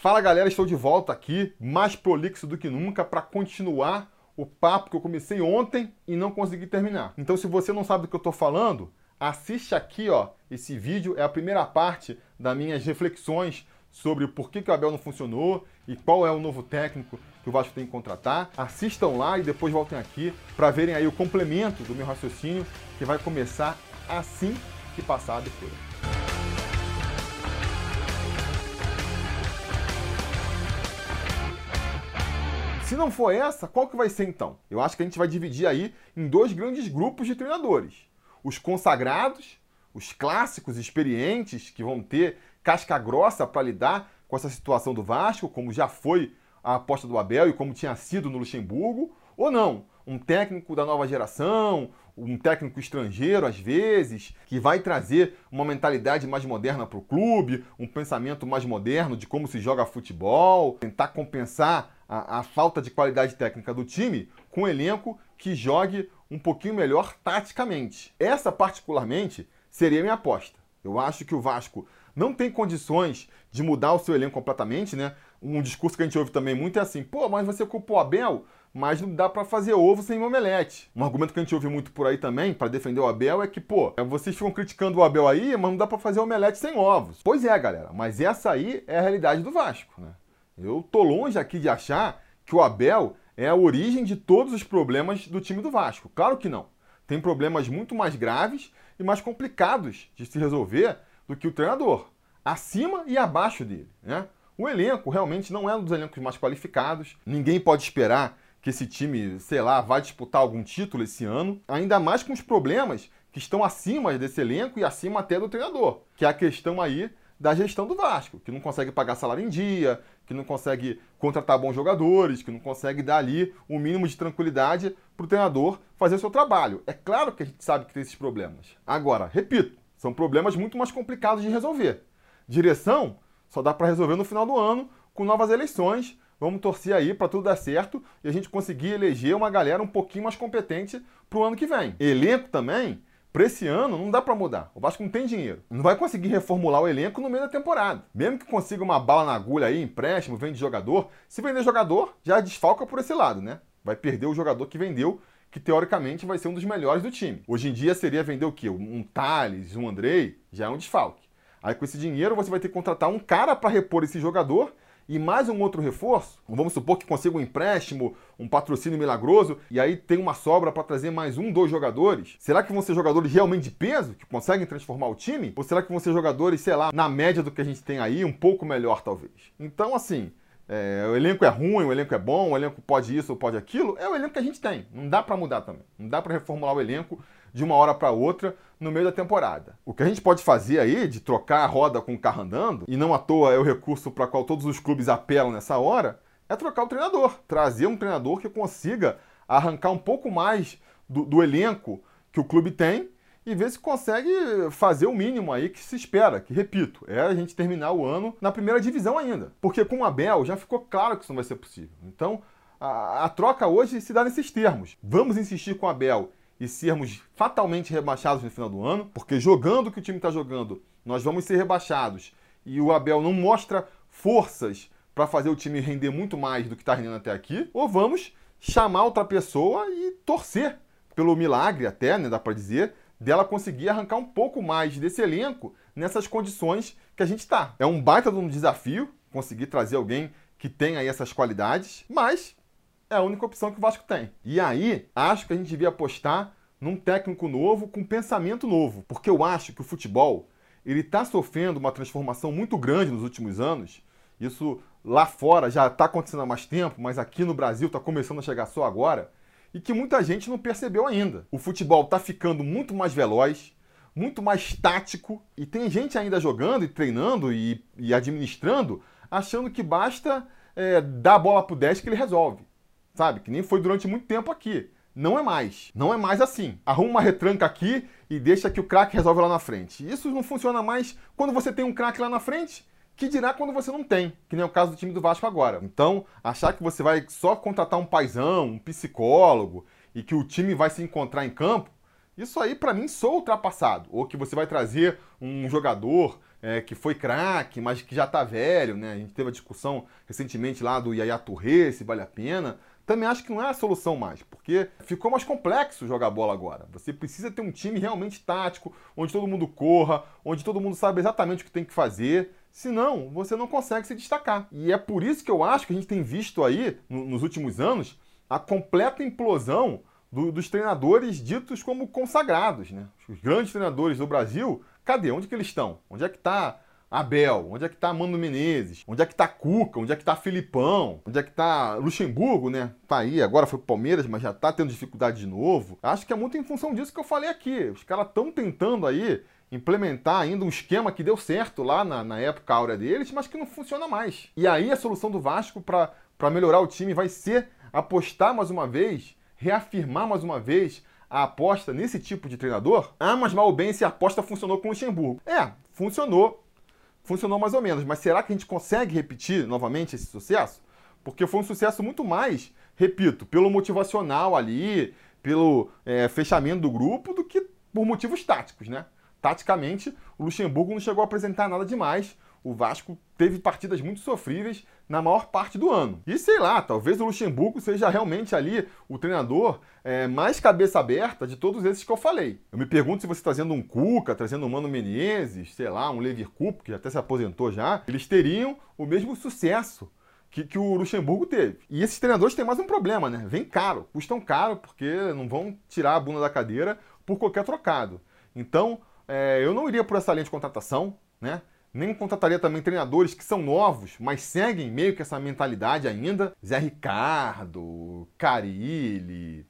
Fala galera, estou de volta aqui, mais prolixo do que nunca, para continuar o papo que eu comecei ontem e não consegui terminar. Então, se você não sabe do que eu estou falando, assiste aqui, ó. Esse vídeo é a primeira parte das minhas reflexões sobre por que, que o Abel não funcionou e qual é o novo técnico que o Vasco tem que contratar. Assistam lá e depois voltem aqui para verem aí o complemento do meu raciocínio que vai começar assim que passar a abertura. Se não for essa, qual que vai ser então? Eu acho que a gente vai dividir aí em dois grandes grupos de treinadores. Os consagrados, os clássicos experientes que vão ter casca grossa para lidar com essa situação do Vasco, como já foi a aposta do Abel e como tinha sido no Luxemburgo, ou não, um técnico da nova geração, um técnico estrangeiro às vezes, que vai trazer uma mentalidade mais moderna para o clube, um pensamento mais moderno de como se joga futebol, tentar compensar a, a falta de qualidade técnica do time com um elenco que jogue um pouquinho melhor taticamente. Essa, particularmente, seria minha aposta. Eu acho que o Vasco não tem condições de mudar o seu elenco completamente, né? Um discurso que a gente ouve também muito é assim: pô, mas você culpou o Abel, mas não dá para fazer ovo sem omelete. Um argumento que a gente ouve muito por aí também, para defender o Abel, é que, pô, vocês ficam criticando o Abel aí, mas não dá para fazer omelete sem ovos. Pois é, galera, mas essa aí é a realidade do Vasco, né? Eu tô longe aqui de achar que o Abel é a origem de todos os problemas do time do Vasco. Claro que não. Tem problemas muito mais graves e mais complicados de se resolver do que o treinador, acima e abaixo dele. Né? O elenco realmente não é um dos elencos mais qualificados. Ninguém pode esperar que esse time, sei lá, vá disputar algum título esse ano, ainda mais com os problemas que estão acima desse elenco e acima até do treinador, que é a questão aí da gestão do Vasco, que não consegue pagar salário em dia, que não consegue contratar bons jogadores, que não consegue dar ali o um mínimo de tranquilidade para o treinador fazer o seu trabalho. É claro que a gente sabe que tem esses problemas. Agora, repito, são problemas muito mais complicados de resolver. Direção só dá para resolver no final do ano com novas eleições. Vamos torcer aí para tudo dar certo e a gente conseguir eleger uma galera um pouquinho mais competente para o ano que vem. Elenco também para esse ano não dá para mudar. O Vasco não tem dinheiro. Não vai conseguir reformular o elenco no meio da temporada. Mesmo que consiga uma bala na agulha aí, empréstimo, vende jogador, se vender jogador, já desfalca por esse lado, né? Vai perder o jogador que vendeu, que teoricamente vai ser um dos melhores do time. Hoje em dia seria vender o quê? Um Thales, um Andrei, já é um desfalque. Aí com esse dinheiro você vai ter que contratar um cara para repor esse jogador e mais um outro reforço, vamos supor que consiga um empréstimo, um patrocínio milagroso, e aí tem uma sobra para trazer mais um, dois jogadores. Será que vão ser jogadores realmente de peso, que conseguem transformar o time? Ou será que vão ser jogadores, sei lá, na média do que a gente tem aí, um pouco melhor talvez? Então, assim, é, o elenco é ruim, o elenco é bom, o elenco pode isso ou pode aquilo, é o elenco que a gente tem. Não dá para mudar também. Não dá para reformular o elenco de uma hora para outra no meio da temporada. O que a gente pode fazer aí de trocar a roda com o carro andando, e não à toa é o recurso para qual todos os clubes apelam nessa hora, é trocar o treinador. Trazer um treinador que consiga arrancar um pouco mais do, do elenco que o clube tem e ver se consegue fazer o mínimo aí que se espera, que repito, é a gente terminar o ano na primeira divisão ainda. Porque com o Abel já ficou claro que isso não vai ser possível. Então, a, a troca hoje se dá nesses termos. Vamos insistir com o Abel e sermos fatalmente rebaixados no final do ano, porque jogando o que o time está jogando, nós vamos ser rebaixados e o Abel não mostra forças para fazer o time render muito mais do que está rendendo até aqui, ou vamos chamar outra pessoa e torcer pelo milagre até, né, dá para dizer, dela conseguir arrancar um pouco mais desse elenco nessas condições que a gente está. É um baita de um desafio conseguir trazer alguém que tenha essas qualidades, mas é a única opção que o Vasco tem. E aí, acho que a gente devia apostar num técnico novo com pensamento novo, porque eu acho que o futebol ele está sofrendo uma transformação muito grande nos últimos anos. Isso lá fora já está acontecendo há mais tempo, mas aqui no Brasil está começando a chegar só agora e que muita gente não percebeu ainda. O futebol está ficando muito mais veloz, muito mais tático e tem gente ainda jogando e treinando e, e administrando achando que basta é, dar a bola pro 10 que ele resolve sabe? Que nem foi durante muito tempo aqui. Não é mais. Não é mais assim. Arruma uma retranca aqui e deixa que o craque resolve lá na frente. Isso não funciona mais quando você tem um craque lá na frente, que dirá quando você não tem, que nem é o caso do time do Vasco agora. Então, achar que você vai só contratar um paizão, um psicólogo e que o time vai se encontrar em campo, isso aí para mim sou ultrapassado. Ou que você vai trazer um jogador é, que foi craque, mas que já está velho, né? A gente teve a discussão recentemente lá do Yaya Touré, se vale a pena. Também acho que não é a solução mais, porque ficou mais complexo jogar bola agora. Você precisa ter um time realmente tático, onde todo mundo corra, onde todo mundo sabe exatamente o que tem que fazer. Senão, você não consegue se destacar. E é por isso que eu acho que a gente tem visto aí, nos últimos anos, a completa implosão do, dos treinadores ditos como consagrados. Né? Os grandes treinadores do Brasil, cadê? Onde que eles estão? Onde é que está Abel? Onde é que está Mano Menezes? Onde é que está Cuca? Onde é que está Filipão? Onde é que está Luxemburgo, né? Tá aí, agora foi pro Palmeiras, mas já tá tendo dificuldade de novo. Acho que é muito em função disso que eu falei aqui. Os caras estão tentando aí implementar ainda um esquema que deu certo lá na, na época áurea deles, mas que não funciona mais. E aí a solução do Vasco para melhorar o time vai ser apostar mais uma vez reafirmar mais uma vez a aposta nesse tipo de treinador? Ah, mas mal ou bem se a aposta funcionou com o Luxemburgo. É, funcionou. Funcionou mais ou menos. Mas será que a gente consegue repetir novamente esse sucesso? Porque foi um sucesso muito mais, repito, pelo motivacional ali, pelo é, fechamento do grupo, do que por motivos táticos, né? Taticamente, o Luxemburgo não chegou a apresentar nada demais o Vasco teve partidas muito sofríveis na maior parte do ano. E sei lá, talvez o Luxemburgo seja realmente ali o treinador é, mais cabeça aberta de todos esses que eu falei. Eu me pergunto se você trazendo um Cuca, trazendo um Mano Menezes, sei lá, um Lever Cup, que até se aposentou já, eles teriam o mesmo sucesso que, que, o Luxemburgo teve. E esses treinadores têm mais um problema, né? Vem caro, custam caro, porque não vão tirar a bunda da cadeira por qualquer trocado. Então, é, eu não iria por essa linha de contratação, né? Nem contrataria também treinadores que são novos, mas seguem meio que essa mentalidade ainda. Zé Ricardo, Carilli,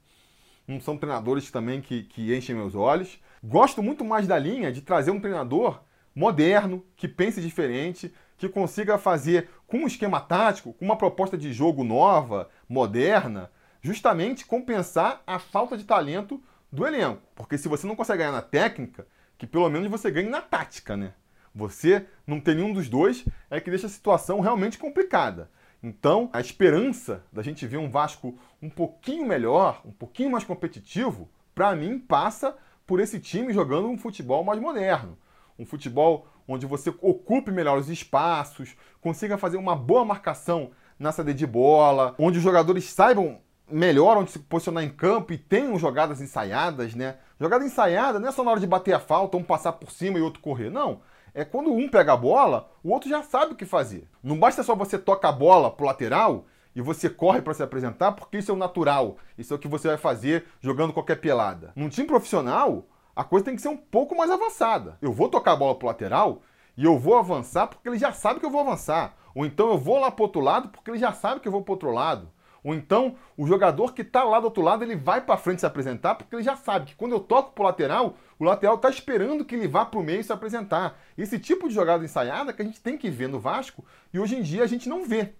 não são treinadores também que, que enchem meus olhos. Gosto muito mais da linha de trazer um treinador moderno, que pense diferente, que consiga fazer com um esquema tático, com uma proposta de jogo nova, moderna, justamente compensar a falta de talento do elenco. Porque se você não consegue ganhar na técnica, que pelo menos você ganhe na tática, né? Você não ter nenhum dos dois é que deixa a situação realmente complicada. Então, a esperança da gente ver um Vasco um pouquinho melhor, um pouquinho mais competitivo, para mim passa por esse time jogando um futebol mais moderno. Um futebol onde você ocupe melhor os espaços, consiga fazer uma boa marcação na saída de bola, onde os jogadores saibam melhor onde se posicionar em campo e tenham jogadas ensaiadas, né? Jogada ensaiada não é só na hora de bater a falta, um passar por cima e outro correr, não é quando um pega a bola, o outro já sabe o que fazer. Não basta só você tocar a bola pro lateral e você corre para se apresentar, porque isso é o natural. Isso é o que você vai fazer jogando qualquer pelada. Num time profissional, a coisa tem que ser um pouco mais avançada. Eu vou tocar a bola pro lateral e eu vou avançar porque ele já sabe que eu vou avançar. Ou então eu vou lá pro outro lado porque ele já sabe que eu vou pro outro lado. Ou então, o jogador que está lá do outro lado, ele vai para frente se apresentar, porque ele já sabe que quando eu toco para o lateral, o lateral está esperando que ele vá para o meio se apresentar. Esse tipo de jogada ensaiada que a gente tem que ver no Vasco e hoje em dia a gente não vê.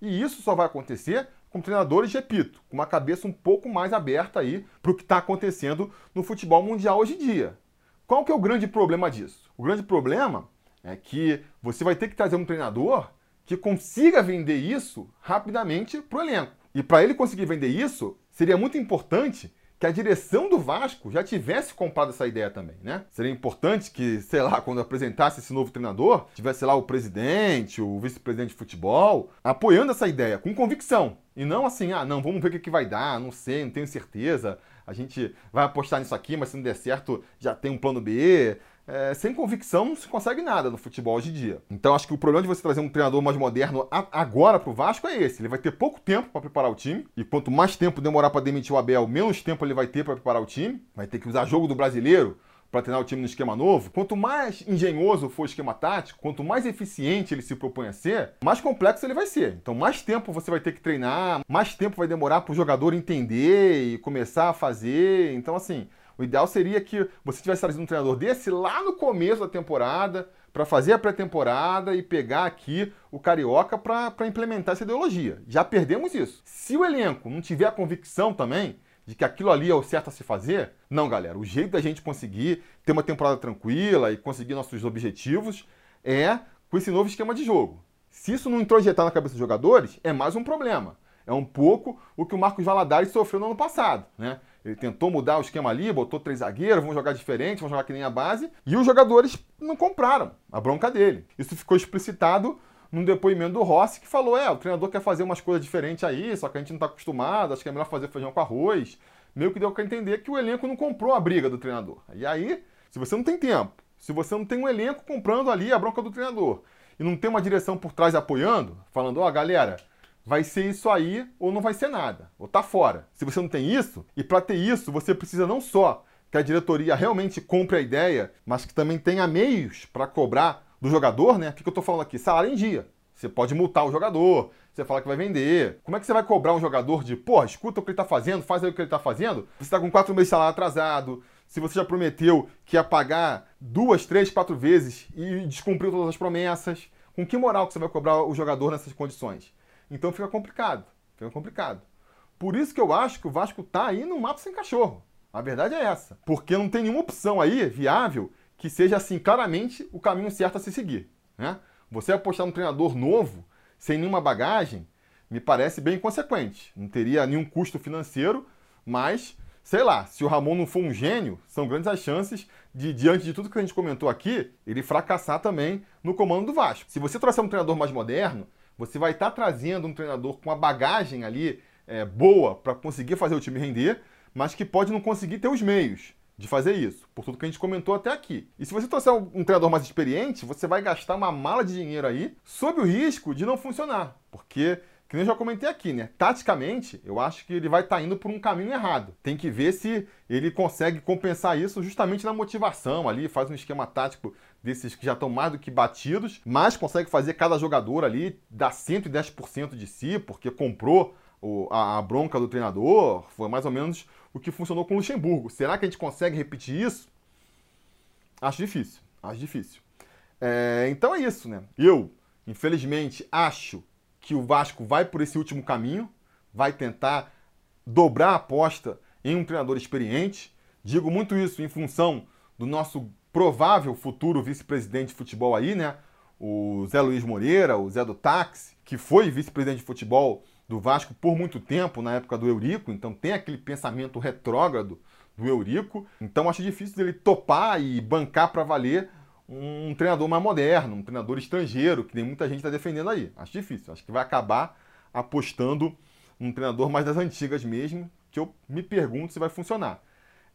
E isso só vai acontecer com treinadores, repito, com uma cabeça um pouco mais aberta aí para o que está acontecendo no futebol mundial hoje em dia. Qual que é o grande problema disso? O grande problema é que você vai ter que trazer um treinador que consiga vender isso rapidamente para o elenco. E para ele conseguir vender isso, seria muito importante que a direção do Vasco já tivesse comprado essa ideia também, né? Seria importante que, sei lá, quando apresentasse esse novo treinador, tivesse lá o presidente, o vice-presidente de futebol, apoiando essa ideia, com convicção. E não assim, ah, não, vamos ver o que, vai dar, não sei, não tenho certeza. A gente vai apostar nisso aqui, mas se não der certo, já tem um plano B é, sem convicção não se consegue nada no futebol hoje em dia. Então acho que o problema de você trazer um treinador mais moderno agora para o Vasco é esse. Ele vai ter pouco tempo para preparar o time. E quanto mais tempo demorar para demitir o Abel, menos tempo ele vai ter para preparar o time. Vai ter que usar jogo do brasileiro para treinar o time no esquema novo, quanto mais engenhoso for o esquema tático, quanto mais eficiente ele se propõe a ser, mais complexo ele vai ser. Então, mais tempo você vai ter que treinar, mais tempo vai demorar para o jogador entender e começar a fazer. Então, assim, o ideal seria que você tivesse trazido um treinador desse lá no começo da temporada, para fazer a pré-temporada e pegar aqui o Carioca para implementar essa ideologia. Já perdemos isso. Se o elenco não tiver a convicção também de que aquilo ali é o certo a se fazer, não, galera. O jeito da gente conseguir ter uma temporada tranquila e conseguir nossos objetivos é com esse novo esquema de jogo. Se isso não introjetar na cabeça dos jogadores, é mais um problema. É um pouco o que o Marcos Valadares sofreu no ano passado, né? Ele tentou mudar o esquema ali, botou três zagueiros, vão jogar diferente, vão jogar que nem a base, e os jogadores não compraram a bronca dele. Isso ficou explicitado num depoimento do Rossi que falou: é, o treinador quer fazer umas coisas diferentes aí, só que a gente não está acostumado, acho que é melhor fazer feijão com arroz. Meio que deu para entender que o elenco não comprou a briga do treinador. E aí, se você não tem tempo, se você não tem um elenco comprando ali a bronca do treinador, e não tem uma direção por trás apoiando, falando: ó, oh, galera, vai ser isso aí ou não vai ser nada, ou tá fora. Se você não tem isso, e para ter isso, você precisa não só que a diretoria realmente compre a ideia, mas que também tenha meios para cobrar do jogador, né? O que, eu estou falando aqui? Salário em dia. Você pode multar o jogador, você fala que vai vender. Como é que você vai cobrar um jogador de, pô, escuta o que ele está fazendo, faz aí o que ele está fazendo? Você está com quatro meses de salário atrasado, se você já prometeu que ia pagar duas, três, quatro vezes e descumpriu todas as promessas, com que moral que você vai cobrar o jogador nessas condições? Então fica complicado, fica complicado. Por isso que eu acho que o Vasco está aí no mato sem cachorro. A verdade é essa. Porque não tem nenhuma opção aí viável que seja assim claramente o caminho certo a se seguir. Né? Você apostar num treinador novo, sem nenhuma bagagem, me parece bem inconsequente. Não teria nenhum custo financeiro, mas, sei lá, se o Ramon não for um gênio, são grandes as chances de, diante de tudo que a gente comentou aqui, ele fracassar também no comando do Vasco. Se você trouxer um treinador mais moderno, você vai estar trazendo um treinador com uma bagagem ali é, boa para conseguir fazer o time render, mas que pode não conseguir ter os meios de fazer isso, por tudo que a gente comentou até aqui. E se você trouxer um treinador mais experiente, você vai gastar uma mala de dinheiro aí, sob o risco de não funcionar. Porque, que nem eu já comentei aqui, né? Taticamente, eu acho que ele vai estar tá indo por um caminho errado. Tem que ver se ele consegue compensar isso justamente na motivação ali, faz um esquema tático desses que já estão mais do que batidos, mas consegue fazer cada jogador ali dar 110% de si, porque comprou a, a bronca do treinador, foi mais ou menos o que funcionou com o Luxemburgo. Será que a gente consegue repetir isso? Acho difícil, acho difícil. É, então é isso, né? Eu, infelizmente, acho que o Vasco vai por esse último caminho, vai tentar dobrar a aposta em um treinador experiente. Digo muito isso em função do nosso provável futuro vice-presidente de futebol aí, né? O Zé Luiz Moreira, o Zé do Táxi, que foi vice-presidente de futebol do Vasco por muito tempo, na época do Eurico, então tem aquele pensamento retrógrado do Eurico. Então acho difícil ele topar e bancar para valer um treinador mais moderno, um treinador estrangeiro, que nem muita gente está defendendo aí. Acho difícil. Acho que vai acabar apostando um treinador mais das antigas mesmo, que eu me pergunto se vai funcionar.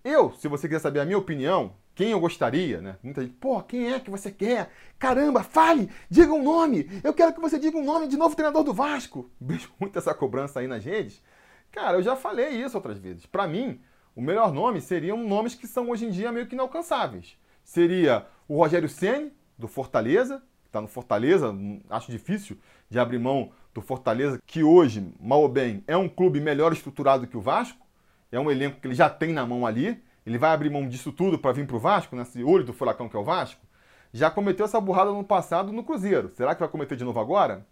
Eu, se você quiser saber a minha opinião, quem eu gostaria, né? Muita gente, pô, quem é que você quer? Caramba, fale, diga um nome. Eu quero que você diga um nome de novo treinador do Vasco. Vejo muito essa cobrança aí nas redes. Cara, eu já falei isso outras vezes. Para mim, o melhor nome seriam nomes que são hoje em dia meio que inalcançáveis. Seria o Rogério Ceni do Fortaleza, que está no Fortaleza, acho difícil de abrir mão do Fortaleza, que hoje, mal ou bem, é um clube melhor estruturado que o Vasco. É um elenco que ele já tem na mão ali ele vai abrir mão disso tudo para vir para o Vasco, nesse olho do furacão que é o Vasco? Já cometeu essa burrada no passado no Cruzeiro. Será que vai cometer de novo agora?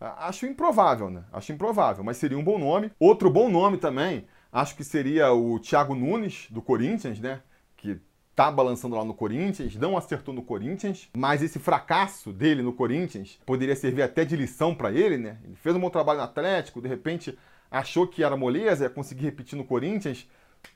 Acho improvável, né? Acho improvável, mas seria um bom nome. Outro bom nome também, acho que seria o Thiago Nunes, do Corinthians, né? Tá balançando lá no Corinthians, não acertou no Corinthians, mas esse fracasso dele no Corinthians poderia servir até de lição para ele, né? Ele fez um bom trabalho no Atlético, de repente achou que era moleza, ia conseguir repetir no Corinthians,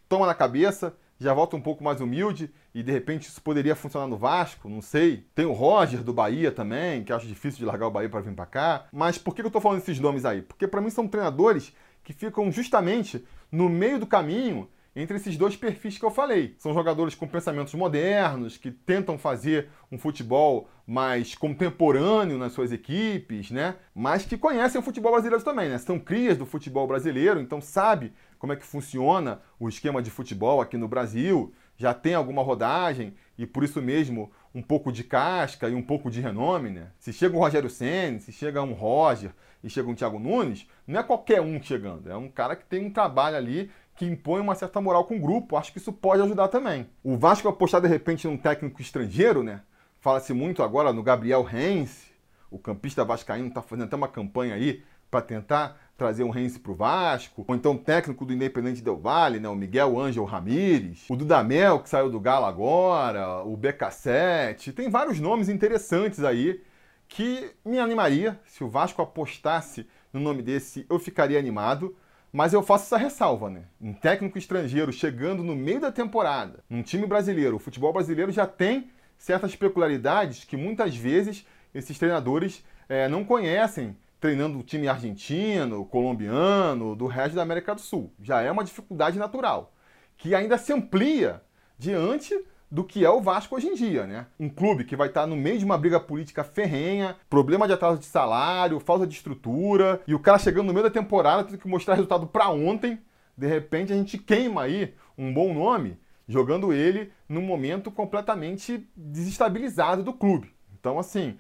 toma na cabeça, já volta um pouco mais humilde e de repente isso poderia funcionar no Vasco, não sei. Tem o Roger do Bahia também, que acho difícil de largar o Bahia para vir para cá. Mas por que eu estou falando esses nomes aí? Porque para mim são treinadores que ficam justamente no meio do caminho entre esses dois perfis que eu falei. São jogadores com pensamentos modernos, que tentam fazer um futebol mais contemporâneo nas suas equipes, né? Mas que conhecem o futebol brasileiro também, né? São crias do futebol brasileiro, então sabe como é que funciona o esquema de futebol aqui no Brasil, já tem alguma rodagem e por isso mesmo um pouco de casca e um pouco de renome, né? Se chega um Rogério Senna, se chega um Roger e chega um Thiago Nunes, não é qualquer um chegando, é um cara que tem um trabalho ali que impõe uma certa moral com o grupo. Acho que isso pode ajudar também. O Vasco apostar de repente num técnico estrangeiro, né? Fala-se muito agora no Gabriel Reis, o campista vascaíno está fazendo até uma campanha aí para tentar trazer um Rense para o Vasco, ou então o técnico do Independente Del Vale, né, o Miguel Ângelo Ramírez, o Dudamel, que saiu do Galo agora, o BK7, tem vários nomes interessantes aí que me animaria. Se o Vasco apostasse no nome desse, eu ficaria animado Mas eu faço essa ressalva, né? Um técnico estrangeiro chegando no meio da temporada, num time brasileiro, o futebol brasileiro já tem certas peculiaridades que muitas vezes esses treinadores é, não conhecem treinando o time argentino, colombiano, do resto da América do Sul. Já é uma dificuldade natural, que ainda se amplia diante do que é o Vasco hoje em dia, né? Um clube que vai estar no meio de uma briga política ferrenha, problema de atraso de salário, falta de estrutura, e o cara chegando no meio da temporada tendo que mostrar resultado para ontem, de repente a gente queima aí um bom nome, jogando ele num momento completamente desestabilizado do clube. Então, assim,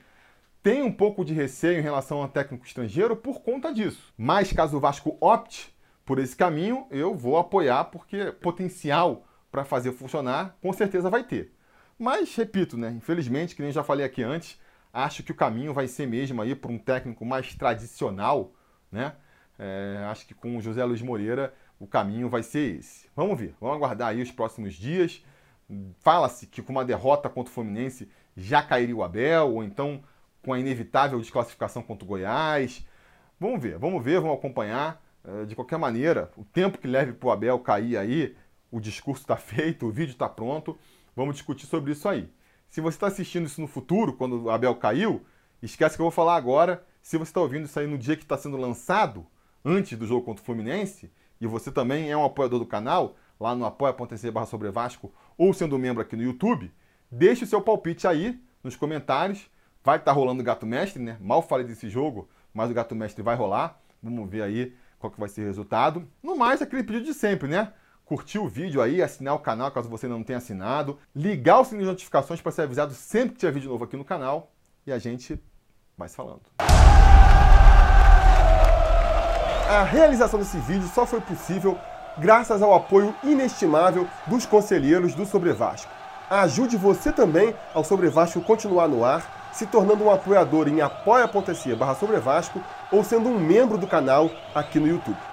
tem um pouco de receio em relação ao técnico estrangeiro por conta disso. Mas caso o Vasco opte por esse caminho, eu vou apoiar porque potencial para fazer funcionar, com certeza vai ter. Mas, repito, né, infelizmente, que nem já falei aqui antes, acho que o caminho vai ser mesmo aí para um técnico mais tradicional, né? É, acho que com o José Luiz Moreira o caminho vai ser esse. Vamos ver, vamos aguardar aí os próximos dias. Fala-se que com uma derrota contra o Fluminense já cairia o Abel, ou então com a inevitável desclassificação contra o Goiás. Vamos ver, vamos ver, vamos acompanhar. É, de qualquer maneira, o tempo que leve para o Abel cair aí o discurso está feito, o vídeo está pronto, vamos discutir sobre isso aí. Se você está assistindo isso no futuro, quando o Abel caiu, esquece que eu vou falar agora. Se você está ouvindo isso aí no dia que está sendo lançado, antes do jogo contra o Fluminense, e você também é um apoiador do canal, lá no apoia.se barra sobre Vasco, ou sendo membro aqui no YouTube, deixe o seu palpite aí nos comentários. Vai estar tá rolando o Gato Mestre, né? Mal falei desse jogo, mas o Gato Mestre vai rolar. Vamos ver aí qual que vai ser o resultado. No mais, aquele pedido de sempre, né? Curtir o vídeo aí, assinar o canal caso você não tenha assinado, ligar o sininho de notificações para ser avisado sempre que tiver vídeo novo aqui no canal e a gente vai se falando. A realização desse vídeo só foi possível graças ao apoio inestimável dos conselheiros do Sobre Vasco. Ajude você também ao Sobre Vasco continuar no ar, se tornando um apoiador em apoia.se barra Sobre Vasco ou sendo um membro do canal aqui no YouTube.